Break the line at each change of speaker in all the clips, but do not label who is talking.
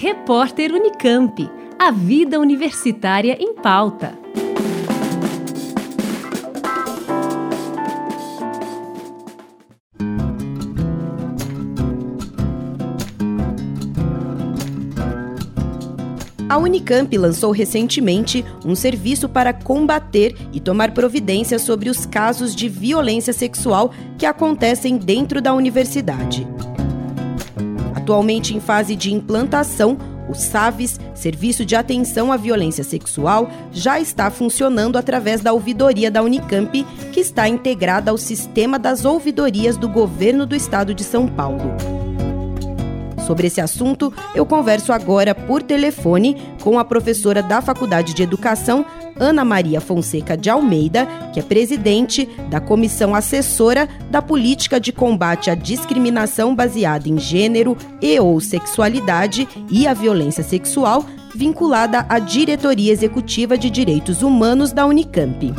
Repórter Unicamp. A vida universitária em pauta.
A Unicamp lançou recentemente um serviço para combater e tomar providências sobre os casos de violência sexual que acontecem dentro da universidade. Atualmente em fase de implantação, o SAVES, Serviço de Atenção à Violência Sexual, já está funcionando através da ouvidoria da Unicamp, que está integrada ao sistema das ouvidorias do governo do estado de São Paulo. Sobre esse assunto, eu converso agora por telefone com a professora da Faculdade de Educação, Ana Maria Fonseca de Almeida, que é presidente da Comissão Assessora da Política de Combate à Discriminação Baseada em Gênero e ou Sexualidade e à Violência Sexual, vinculada à Diretoria Executiva de Direitos Humanos da Unicamp.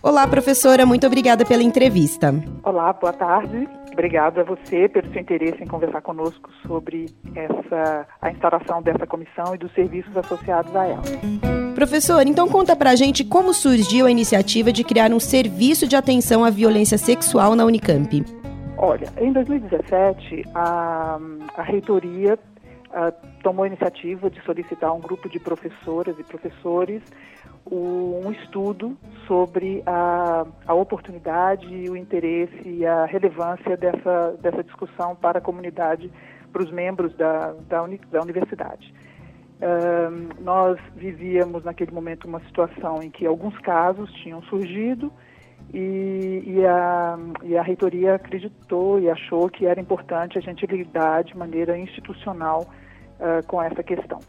Olá, professora, muito obrigada pela entrevista.
Olá, boa tarde. Obrigado a você pelo seu interesse em conversar conosco sobre essa, a instalação dessa comissão e dos serviços associados a ela.
Professor, então conta pra gente como surgiu a iniciativa de criar um serviço de atenção à violência sexual na Unicamp.
Olha, em 2017, a, a reitoria a, tomou a iniciativa de solicitar um grupo de professoras e professores um estudo sobre a, a oportunidade, o interesse e a relevância dessa, dessa discussão para a comunidade, para os membros da, da, uni, da universidade. Uh, nós vivíamos naquele momento uma situação em que alguns casos tinham surgido e, e, a, e a reitoria acreditou e achou que era importante a gente lidar de maneira institucional uh, com essa questão.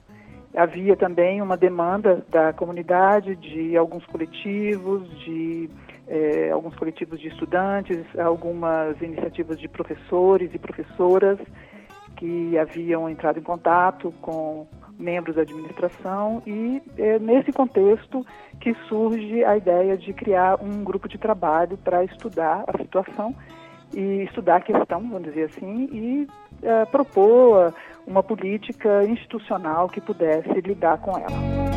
Havia também uma demanda da comunidade, de alguns coletivos, de eh, alguns coletivos de estudantes, algumas iniciativas de professores e professoras que haviam entrado em contato com membros da administração e é nesse contexto que surge a ideia de criar um grupo de trabalho para estudar a situação e estudar a questão, vamos dizer assim, e é, propor uma política institucional que pudesse lidar com ela.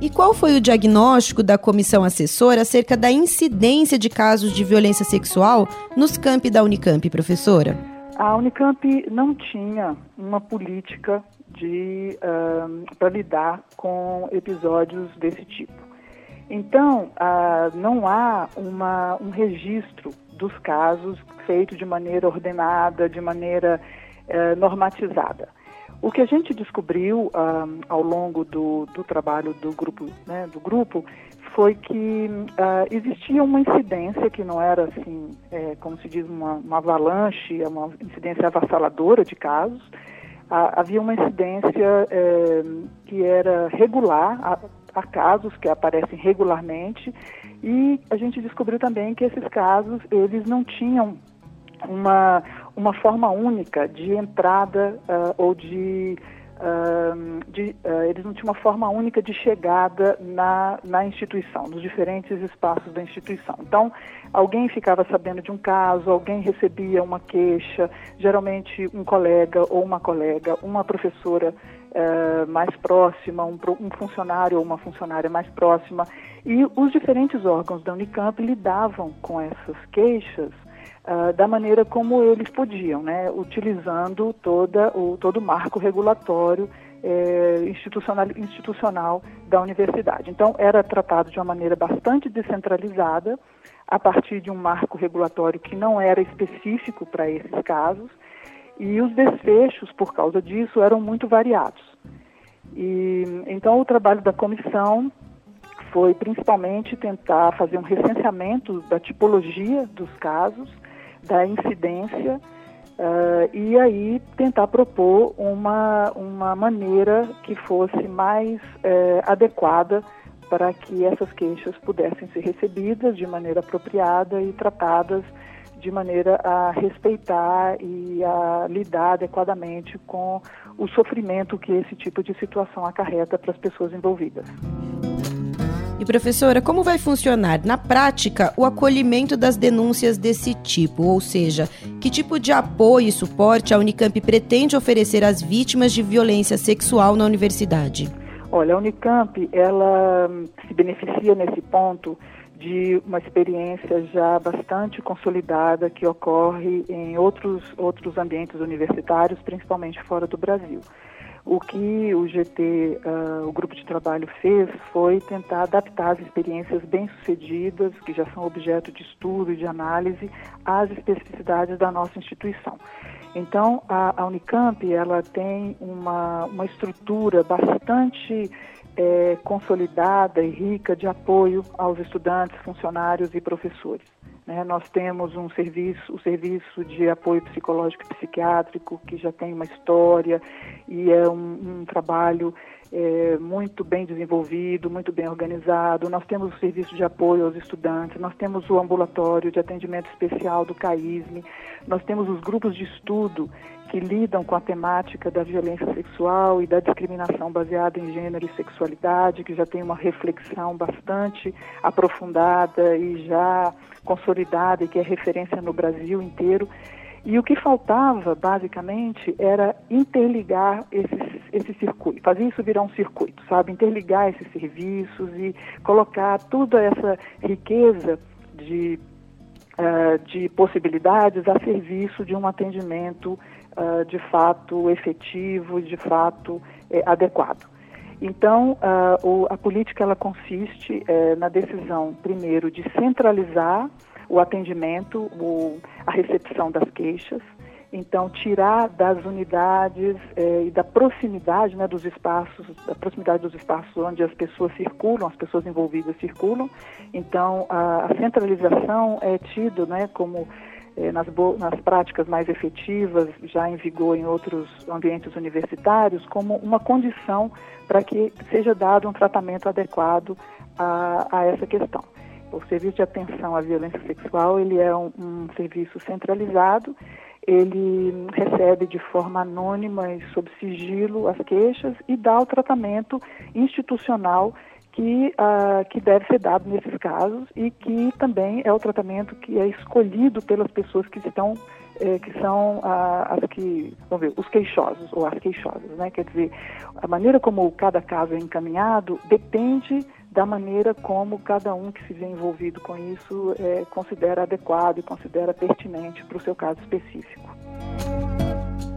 E qual foi o diagnóstico da comissão assessora acerca da incidência de casos de violência sexual nos campi da Unicamp, professora?
A Unicamp não tinha uma política de uh, para lidar com episódios desse tipo. Então, uh, não há uma, um registro dos casos feito de maneira ordenada, de maneira uh, normatizada. O que a gente descobriu uh, ao longo do, do, trabalho do grupo, né, do grupo foi que uh, existia uma incidência que não era assim, é, como se diz, uma, uma avalanche, uma incidência avassaladora de casos. Uh, havia uma incidência é, que era regular, há casos que aparecem regularmente e a gente descobriu também que esses casos eles não tinham uma, uma forma única de entrada uh, ou de, uh, de uh, eles não tinham uma forma única de chegada na, na instituição, nos diferentes espaços da instituição. Então, alguém ficava sabendo de um caso, alguém recebia uma queixa, geralmente um colega ou uma colega, uma professora uh, mais próxima, um, um, funcionário ou uma funcionária mais próxima, e os diferentes órgãos da Unicamp lidavam com essas queixas uh, da maneira como eles podiam, né, utilizando toda o, todo o marco regulatório eh, institucional, institucional da universidade. Então, era tratado de uma maneira bastante descentralizada, a partir de um marco regulatório que não era específico para esses casos, e os desfechos, por causa disso, eram muito variados. E, então, o trabalho da comissão foi principalmente tentar fazer um recenseamento da tipologia dos casos, da incidência, uh, e aí tentar propor uma, uma maneira que fosse mais uh, adequada para que essas queixas pudessem ser recebidas de maneira apropriada e tratadas de maneira a respeitar e a lidar adequadamente com o sofrimento que esse tipo de situação acarreta para as pessoas envolvidas.
E professora, como vai funcionar na prática o acolhimento das denúncias desse tipo? Ou seja, que tipo de apoio e suporte a Unicamp pretende oferecer às vítimas de violência sexual na universidade?
Olha, a Unicamp, ela se beneficia nesse ponto de uma experiência já bastante consolidada que ocorre em outros, outros ambientes universitários, principalmente fora do Brasil. O que o GT, uh, ah, o grupo de trabalho, fez foi tentar adaptar as experiências bem-sucedidas, que já são objeto de estudo e de análise, às especificidades da nossa instituição. Então, a, a Unicamp ela tem uma, uma estrutura bastante é, consolidada e rica de apoio aos estudantes, funcionários e professores. Né? Nós temos um serviço, o serviço de apoio psicológico e psiquiátrico, que já tem uma história e é um, um trabalho é, muito bem desenvolvido, muito bem organizado. Nós temos o serviço de apoio aos estudantes, nós temos o ambulatório de atendimento especial do CAISME, nós temos os grupos de estudo que lidam com a temática da violência sexual e da discriminação baseada em gênero e sexualidade, que já tem uma reflexão bastante aprofundada e já consolidada e que é referência no Brasil inteiro. E o que faltava, basicamente, era interligar esses, esse circuito, fazer isso virar um circuito, sabe? Interligar esses serviços e colocar toda essa riqueza de, uh, de possibilidades a serviço de um atendimento uh, de fato efetivo, de fato eh, adequado. Então, uh, o, a política ela consiste eh, na decisão, primeiro, de centralizar o atendimento, o, a recepção das queixas. Então, tirar das unidades eh, e da proximidade né, dos espaços, da proximidade dos espaços onde as pessoas circulam, as pessoas envolvidas circulam. Então, a, a centralização é tido né, como eh, nas, nas práticas mais efetivas, já em vigor em outros ambientes universitários, como uma condição para que seja dado um tratamento adequado a, a essa questão. O serviço de atenção à violência sexual ele é um, um serviço centralizado. Ele recebe de forma anônima e sob sigilo as queixas e dá o tratamento institucional que, uh, que deve ser dado nesses casos e que também é o tratamento que é escolhido pelas pessoas que estão eh, que são uh, as que vamos ver os queixosos ou as queixosas, né? Quer dizer, a maneira como cada caso é encaminhado depende da maneira como cada um que se vê envolvido com isso é, considera adequado e considera pertinente para o seu caso específico.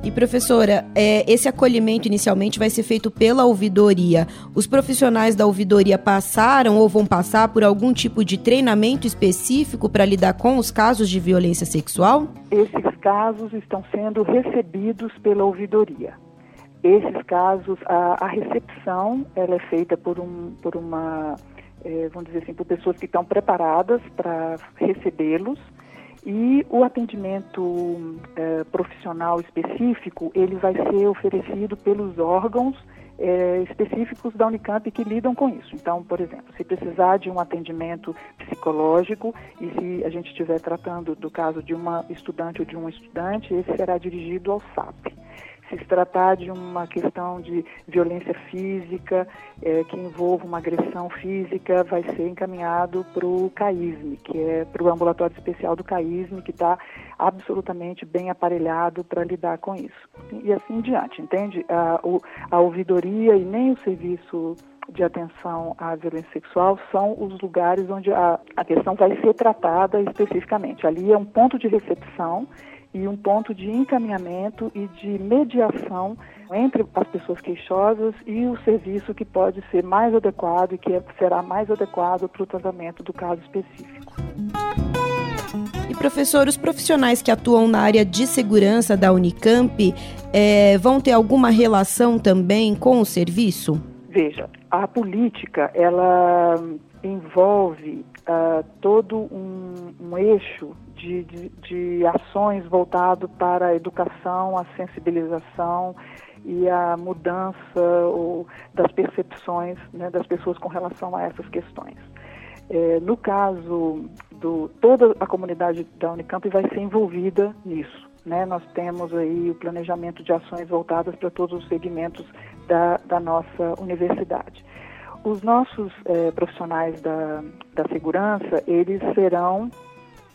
E professora, é, esse acolhimento inicialmente vai ser feito pela ouvidoria. Os profissionais da ouvidoria passaram ou vão passar por algum tipo de treinamento específico para lidar com os casos de violência sexual?
Esses casos estão sendo recebidos pela ouvidoria. Esses casos, a, a recepção ela é feita por, um, por uma, é, vamos dizer assim, por pessoas que estão preparadas para recebê-los e o atendimento é, profissional específico ele vai ser oferecido pelos órgãos é, específicos da Unicamp que lidam com isso. Então, por exemplo, se precisar de um atendimento psicológico e se a gente estiver tratando do caso de uma estudante ou de um estudante, esse será dirigido ao SAP se tratar de uma questão de violência física, é, que envolva uma agressão física, vai ser encaminhado para o CAISME, que é para o ambulatório especial do CAISME, que está absolutamente bem aparelhado para lidar com isso. E assim em diante, entende? A, a ouvidoria e nem o serviço de atenção à violência sexual são os lugares onde a, a questão vai ser tratada especificamente. Ali é um ponto de recepção e um ponto de encaminhamento e de mediação entre as pessoas queixosas e o serviço que pode ser mais adequado e que será mais adequado para o tratamento do caso específico.
E professor, os profissionais que atuam na área de segurança da Unicamp é, vão ter alguma relação também com o serviço?
Veja, a política ela envolve uh, todo um, um eixo de, de, de ações voltado para a educação, a sensibilização e a mudança ou, das percepções né, das pessoas com relação a essas questões. É, no caso do toda a comunidade da Unicamp vai ser envolvida nisso. Né? Nós temos aí o planejamento de ações voltadas para todos os segmentos da, da nossa universidade. os nossos é, profissionais da, da segurança, eles serão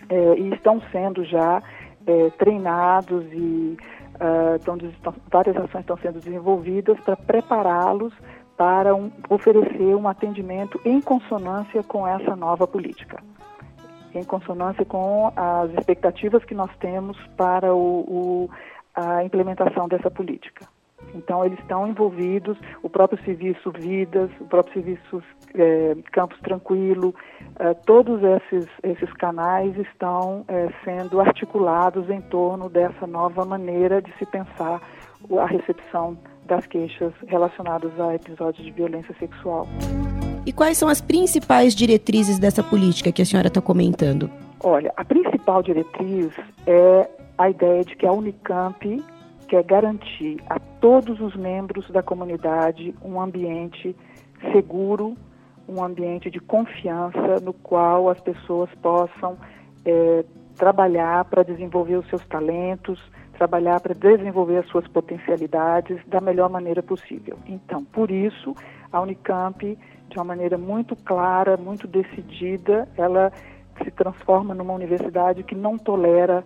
é, e estão sendo já é, treinados e uh, estão, várias ações estão sendo desenvolvidas para prepará-los para um, oferecer um atendimento em consonância com essa nova política, em consonância com as expectativas que nós temos para o, o, a implementação dessa política. Então, eles estão envolvidos, o próprio serviço Vidas, o próprio serviço é, Campos Tranquilo, é, todos esses, esses canais estão é, sendo articulados em torno dessa nova maneira de se pensar a recepção das queixas relacionadas a episódios de violência sexual.
E quais são as principais diretrizes dessa política que a senhora está comentando?
Olha, a principal diretriz é a ideia de que a Unicamp quer garantir a todos os membros da comunidade um ambiente seguro, um ambiente de confiança no qual as pessoas possam é, trabalhar para desenvolver os seus talentos, trabalhar para desenvolver as suas potencialidades da melhor maneira possível. Então, por isso, a Unicamp, de uma maneira muito clara, muito decidida, ela se transforma numa universidade que não tolera,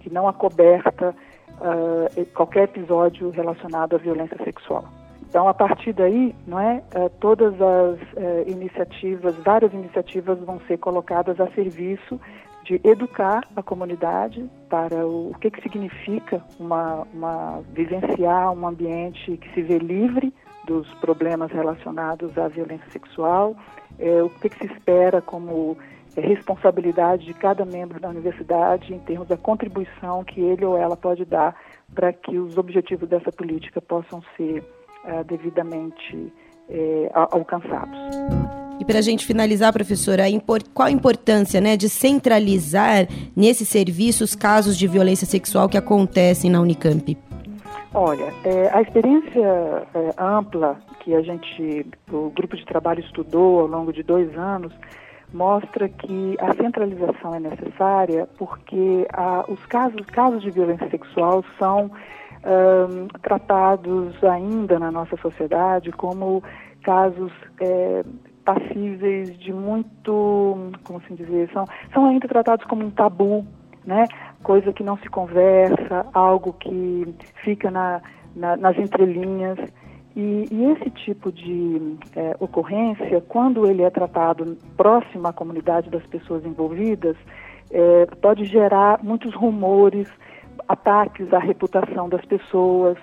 que não acoberta uh, qualquer episódio relacionado à violência sexual. Então, a partir daí, não é, uh, todas as uh, iniciativas, várias iniciativas vão ser colocadas a serviço de educar a comunidade para o, o que, que significa uma, uma, vivenciar um ambiente que se vê livre dos problemas relacionados à violência sexual, é, o que, que se espera como responsabilidade de cada membro da universidade em termos da contribuição que ele ou ela pode dar para que os objetivos dessa política possam ser uh, devidamente uh, alcançados.
E para a gente finalizar, professora, qual a importância né, de centralizar nesse serviço os casos de violência sexual que acontecem na Unicamp?
Olha, é, a experiência é, ampla que a gente, o grupo de trabalho estudou ao longo de dois anos, mostra que a centralização é necessária porque os casos, casos de violência sexual são um, tratados ainda na nossa sociedade como casos é, passíveis de muito, como assim dizer, são, são ainda tratados como um tabu, né? Coisa que não se conversa, algo que fica na, na, nas entrelinhas. E, e esse tipo de é, ocorrência, quando ele é tratado próximo à comunidade das pessoas envolvidas, é, pode gerar muitos rumores, ataques à reputação das pessoas,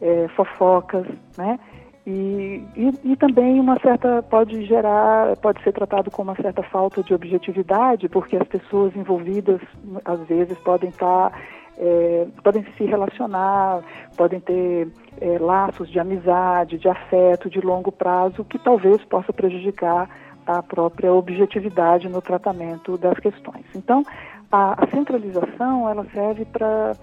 é, fofocas, né? E, e, e, também uma certa pode gerar pode ser tratado com uma certa falta de objetividade porque as pessoas envolvidas às vezes podem estar é, podem se relacionar, podem ter é, laços de amizade, de afeto de longo prazo, que talvez possa prejudicar a própria objetividade no tratamento das questões. Então, a, a centralização ela serve para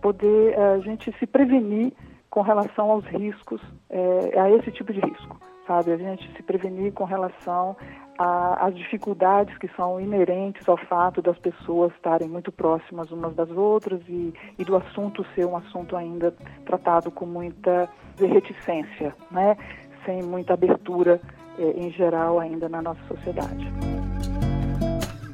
poder a gente se prevenir com relação aos riscos, é, a esse tipo de risco, sabe? A gente se prevenir com relação as dificuldades que são inerentes ao fato das pessoas estarem muito próximas umas das outras e, e do assunto ser um assunto ainda tratado com muita reticência, né? sem muita abertura eh, em geral ainda na nossa sociedade.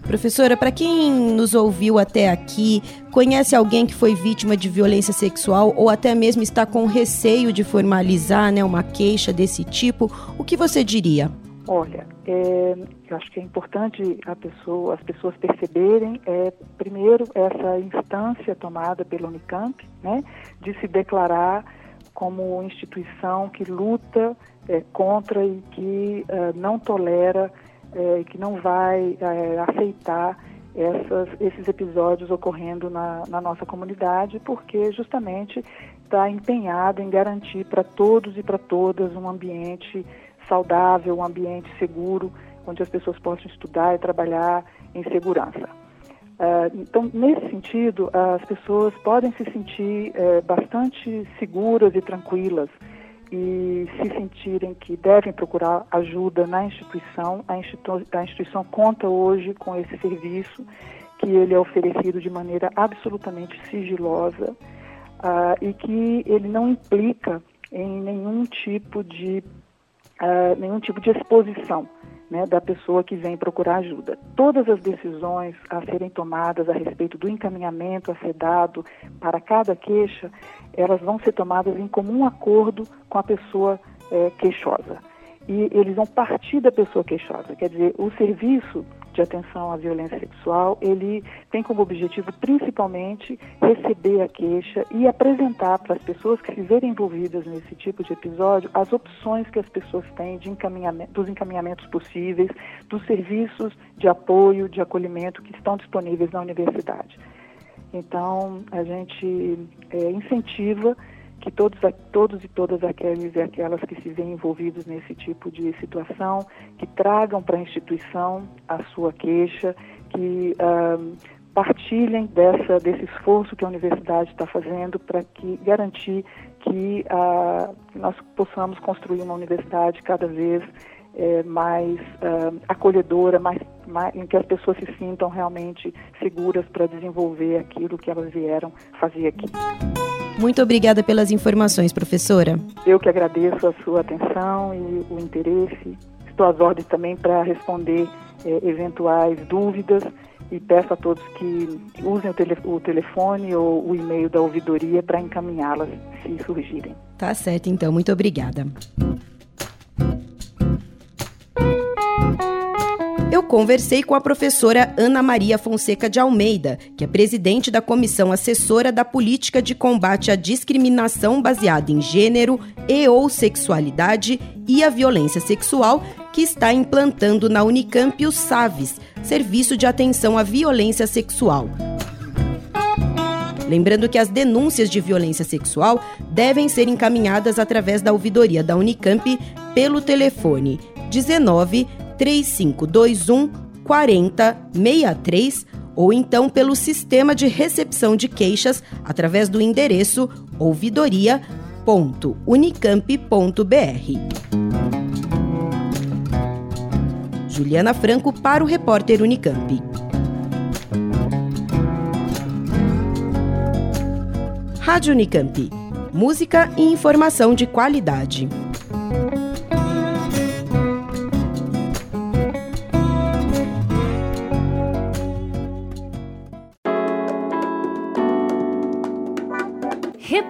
Professora, para quem nos ouviu até aqui, conhece alguém que foi vítima de violência sexual ou até mesmo está com receio de formalizar né, uma queixa desse tipo, o que você diria?
Olha, é, eu acho que é importante pessoa, as pessoas perceberem, é, primeiro, essa instância tomada pela Unicamp, né, de se declarar como instituição que luta é, contra e que é, não tolera, é, que não vai é, aceitar essas, esses episódios ocorrendo na, na nossa comunidade, porque justamente está empenhado em garantir para todos e para todas um ambiente saudável, um ambiente seguro, onde as pessoas possam estudar e trabalhar em segurança. Uh, então, nesse sentido, as pessoas podem se sentir uh, bastante seguras e tranquilas e se sentirem que devem procurar ajuda na instituição. A, institu a instituição conta hoje com esse serviço, que ele é oferecido de maneira absolutamente sigilosa uh, e que ele não implica em nenhum tipo de uh, nenhum tipo de exposição né, da pessoa que vem procurar ajuda. Todas as decisões a serem tomadas a respeito do encaminhamento a ser dado para cada queixa, elas vão ser tomadas em comum acordo com a pessoa é, queixosa. E eles vão partir da pessoa queixosa. Quer dizer, o serviço de atenção à violência sexual, ele tem como objetivo principalmente receber a queixa e apresentar para as pessoas que se verem envolvidas nesse tipo de episódio as opções que as pessoas têm de encaminhamento, dos encaminhamentos possíveis, dos serviços de apoio, de acolhimento que estão disponíveis na universidade. Então, a gente é, incentiva que todos, todos e todas aqueles e aquelas que se veem envolvidos nesse tipo de situação, que tragam para a instituição a sua queixa, que uh, partilhem dessa, desse esforço que a universidade está fazendo para que garantir que uh, nós possamos construir uma universidade cada vez é, mais uh, acolhedora, mais, mais, em que as pessoas se sintam realmente seguras para desenvolver aquilo que elas vieram fazer aqui.
Muito obrigada pelas informações, professora.
Eu que agradeço a sua atenção e o interesse. Estou às ordens também para responder é, eventuais dúvidas e peço a todos que usem o, tele, o telefone ou o e-mail da ouvidoria para encaminhá-las se surgirem.
Tá certo, então. Muito obrigada. Conversei com a professora Ana Maria Fonseca de Almeida, que é presidente da Comissão Assessora da Política de Combate à Discriminação Baseada em Gênero e ou Sexualidade e a Violência Sexual, que está implantando na Unicamp o SAVES, Serviço de Atenção à Violência Sexual. Lembrando que as denúncias de violência sexual devem ser encaminhadas através da ouvidoria da Unicamp pelo telefone 19 3521 4063 ou então pelo sistema de recepção de queixas através do endereço ouvidoria.unicamp.br. Juliana Franco para o repórter Unicamp. Rádio Unicamp. Música e informação de qualidade.